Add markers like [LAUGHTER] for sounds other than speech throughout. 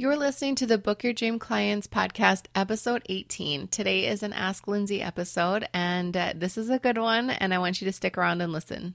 You're listening to the Book Your Dream Clients podcast, episode 18. Today is an Ask Lindsay episode, and uh, this is a good one, and I want you to stick around and listen.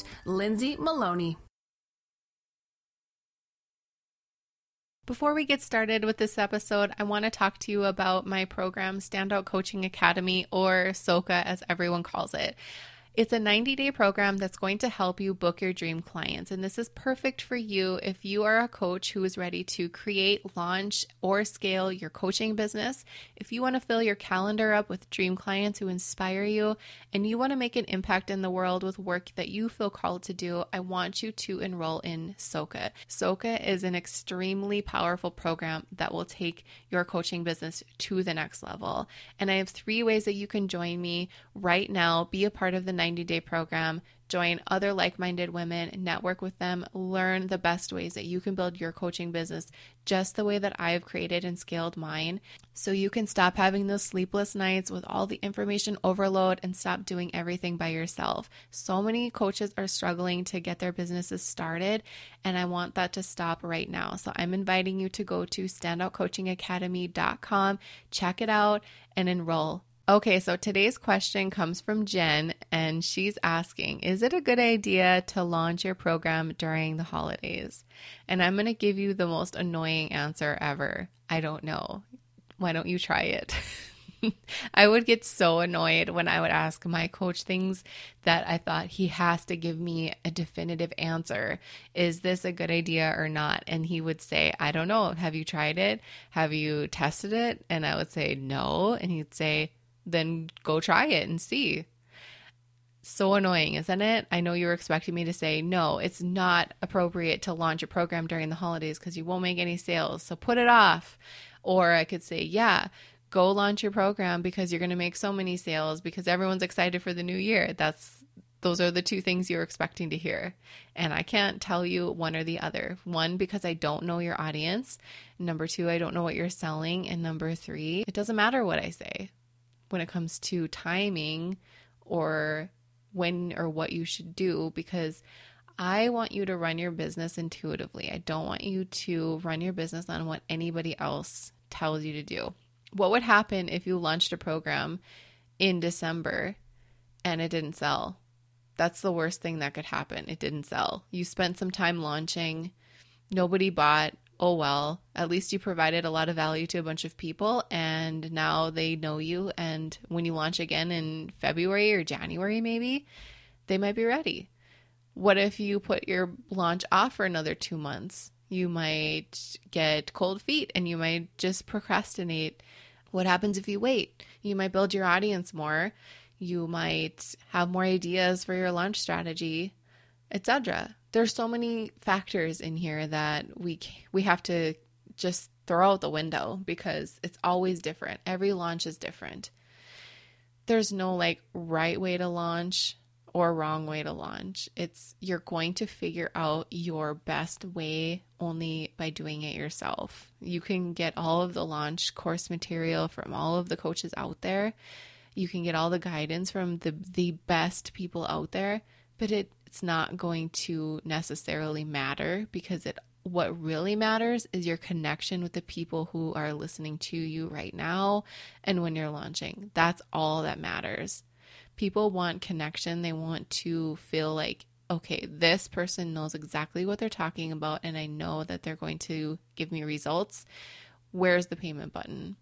Lindsay Maloney. Before we get started with this episode, I want to talk to you about my program, Standout Coaching Academy, or SOCA as everyone calls it. It's a 90 day program that's going to help you book your dream clients. And this is perfect for you if you are a coach who is ready to create, launch, or scale your coaching business. If you want to fill your calendar up with dream clients who inspire you and you want to make an impact in the world with work that you feel called to do, I want you to enroll in SOCA. SOCA is an extremely powerful program that will take your coaching business to the next level. And I have three ways that you can join me right now, be a part of the 90 day program, join other like minded women, network with them, learn the best ways that you can build your coaching business just the way that I've created and scaled mine. So you can stop having those sleepless nights with all the information overload and stop doing everything by yourself. So many coaches are struggling to get their businesses started, and I want that to stop right now. So I'm inviting you to go to standoutcoachingacademy.com, check it out, and enroll. Okay, so today's question comes from Jen, and she's asking Is it a good idea to launch your program during the holidays? And I'm going to give you the most annoying answer ever. I don't know. Why don't you try it? [LAUGHS] I would get so annoyed when I would ask my coach things that I thought he has to give me a definitive answer. Is this a good idea or not? And he would say, I don't know. Have you tried it? Have you tested it? And I would say, no. And he'd say, then go try it and see. So annoying, isn't it? I know you were expecting me to say, no, it's not appropriate to launch a program during the holidays because you won't make any sales. So put it off. Or I could say, yeah, go launch your program because you're going to make so many sales because everyone's excited for the new year. That's those are the two things you're expecting to hear. And I can't tell you one or the other. One, because I don't know your audience. Number two, I don't know what you're selling. And number three, it doesn't matter what I say when it comes to timing or when or what you should do because I want you to run your business intuitively. I don't want you to run your business on what anybody else tells you to do. What would happen if you launched a program in December and it didn't sell? That's the worst thing that could happen. It didn't sell. You spent some time launching, nobody bought, oh well, at least you provided a lot of value to a bunch of people and now they know you. And when you launch again in February or January, maybe they might be ready. What if you put your launch off for another two months? You might get cold feet and you might just procrastinate. What happens if you wait? You might build your audience more. You might have more ideas for your launch strategy, etc there's so many factors in here that we we have to just throw out the window because it's always different. Every launch is different. There's no like right way to launch or wrong way to launch. It's you're going to figure out your best way only by doing it yourself. You can get all of the launch course material from all of the coaches out there. You can get all the guidance from the the best people out there, but it it's not going to necessarily matter because it what really matters is your connection with the people who are listening to you right now and when you're launching. That's all that matters. People want connection. They want to feel like, okay, this person knows exactly what they're talking about, and I know that they're going to give me results. Where's the payment button?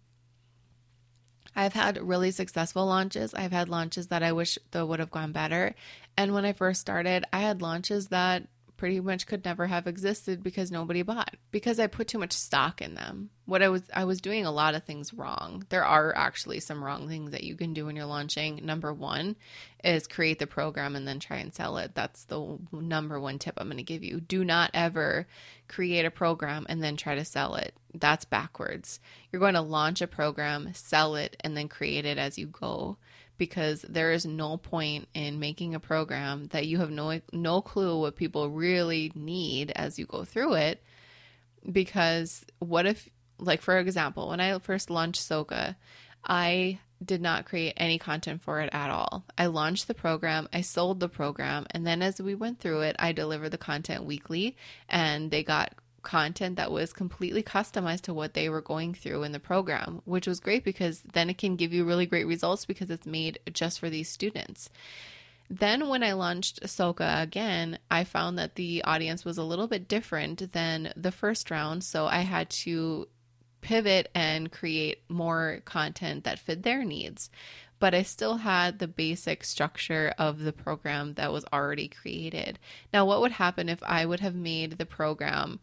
I've had really successful launches. I've had launches that I wish that would have gone better. And when I first started, I had launches that pretty much could never have existed because nobody bought because I put too much stock in them. What I was I was doing a lot of things wrong. There are actually some wrong things that you can do when you're launching. Number 1 is create the program and then try and sell it. That's the number one tip I'm going to give you. Do not ever create a program and then try to sell it. That's backwards. You're going to launch a program, sell it and then create it as you go because there is no point in making a program that you have no no clue what people really need as you go through it. Because what if like for example when i first launched SOCA i did not create any content for it at all. I launched the program i sold the program and then as we went through it i delivered the content weekly and they got content that was completely customized to what they were going through in the program, which was great because then it can give you really great results because it's made just for these students. Then, when I launched SOCA again, I found that the audience was a little bit different than the first round. So I had to pivot and create more content that fit their needs. But I still had the basic structure of the program that was already created. Now, what would happen if I would have made the program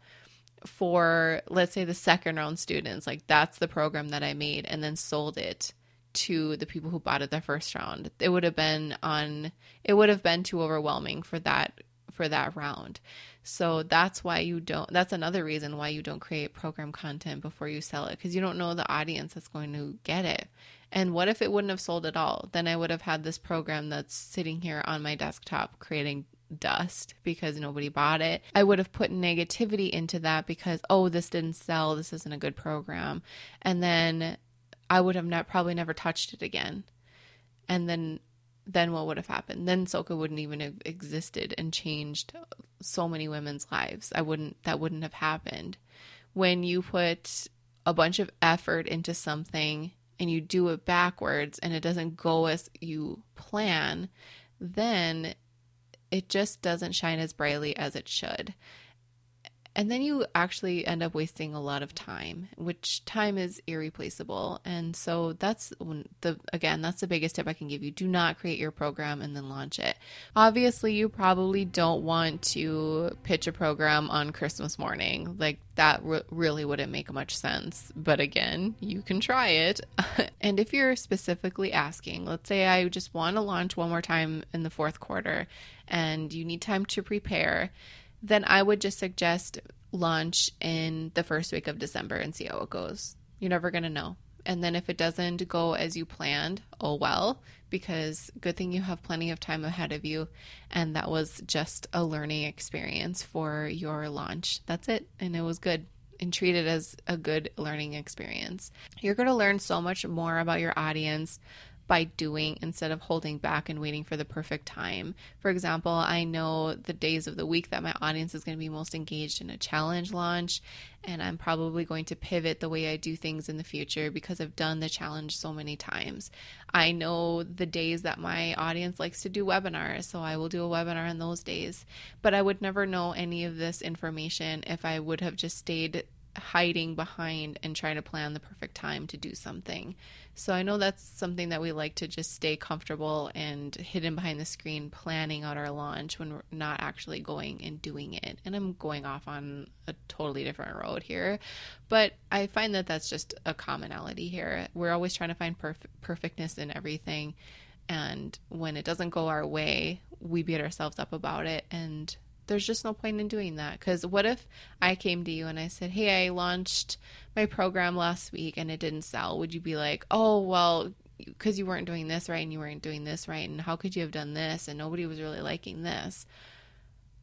for let's say the second round students like that's the program that i made and then sold it to the people who bought it the first round. It would have been on it would have been too overwhelming for that for that round. So that's why you don't that's another reason why you don't create program content before you sell it because you don't know the audience that's going to get it. And what if it wouldn't have sold at all? Then i would have had this program that's sitting here on my desktop creating dust because nobody bought it. I would have put negativity into that because, oh, this didn't sell. This isn't a good program. And then I would have ne- probably never touched it again. And then then what would have happened? Then SOCA wouldn't even have existed and changed so many women's lives. I wouldn't that wouldn't have happened. When you put a bunch of effort into something and you do it backwards and it doesn't go as you plan, then it just doesn't shine as brightly as it should. And then you actually end up wasting a lot of time, which time is irreplaceable. And so that's the, again, that's the biggest tip I can give you. Do not create your program and then launch it. Obviously, you probably don't want to pitch a program on Christmas morning. Like that re- really wouldn't make much sense. But again, you can try it. [LAUGHS] and if you're specifically asking, let's say I just want to launch one more time in the fourth quarter and you need time to prepare then I would just suggest launch in the first week of December and see how it goes. You're never going to know. And then if it doesn't go as you planned, oh well, because good thing you have plenty of time ahead of you. And that was just a learning experience for your launch. That's it. And it was good and treat it as a good learning experience. You're going to learn so much more about your audience, by doing instead of holding back and waiting for the perfect time. For example, I know the days of the week that my audience is going to be most engaged in a challenge launch, and I'm probably going to pivot the way I do things in the future because I've done the challenge so many times. I know the days that my audience likes to do webinars, so I will do a webinar on those days. But I would never know any of this information if I would have just stayed hiding behind and trying to plan the perfect time to do something. So I know that's something that we like to just stay comfortable and hidden behind the screen planning out our launch when we're not actually going and doing it. And I'm going off on a totally different road here, but I find that that's just a commonality here. We're always trying to find perf- perfectness in everything. And when it doesn't go our way, we beat ourselves up about it and there's just no point in doing that. Because what if I came to you and I said, Hey, I launched my program last week and it didn't sell? Would you be like, Oh, well, because you weren't doing this right and you weren't doing this right? And how could you have done this? And nobody was really liking this.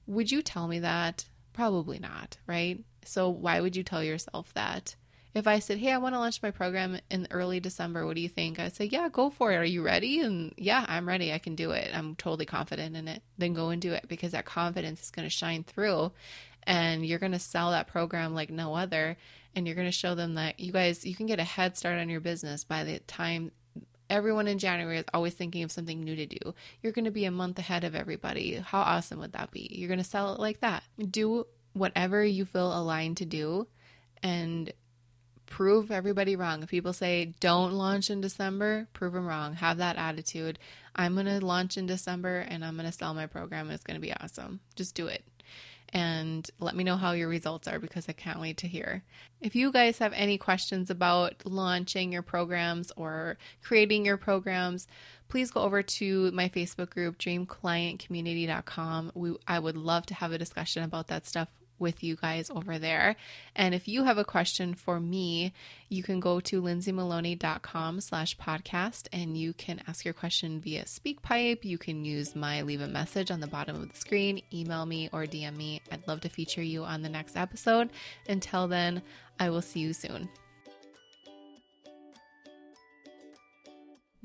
Would you tell me that? Probably not, right? So why would you tell yourself that? If I said, Hey, I want to launch my program in early December, what do you think? I'd say, Yeah, go for it. Are you ready? And yeah, I'm ready. I can do it. I'm totally confident in it. Then go and do it because that confidence is going to shine through and you're going to sell that program like no other. And you're going to show them that you guys, you can get a head start on your business by the time everyone in January is always thinking of something new to do. You're going to be a month ahead of everybody. How awesome would that be? You're going to sell it like that. Do whatever you feel aligned to do and prove everybody wrong. If people say don't launch in December, prove them wrong. Have that attitude. I'm going to launch in December and I'm going to sell my program. It's going to be awesome. Just do it. and let me know how your results are because I can't wait to hear. If you guys have any questions about launching your programs or creating your programs, please go over to my Facebook group, dreamclientcommunity.com. We, I would love to have a discussion about that stuff with you guys over there. And if you have a question for me, you can go to lindsaymaloney.com slash podcast and you can ask your question via SpeakPipe. You can use my leave a message on the bottom of the screen, email me or DM me. I'd love to feature you on the next episode. Until then, I will see you soon.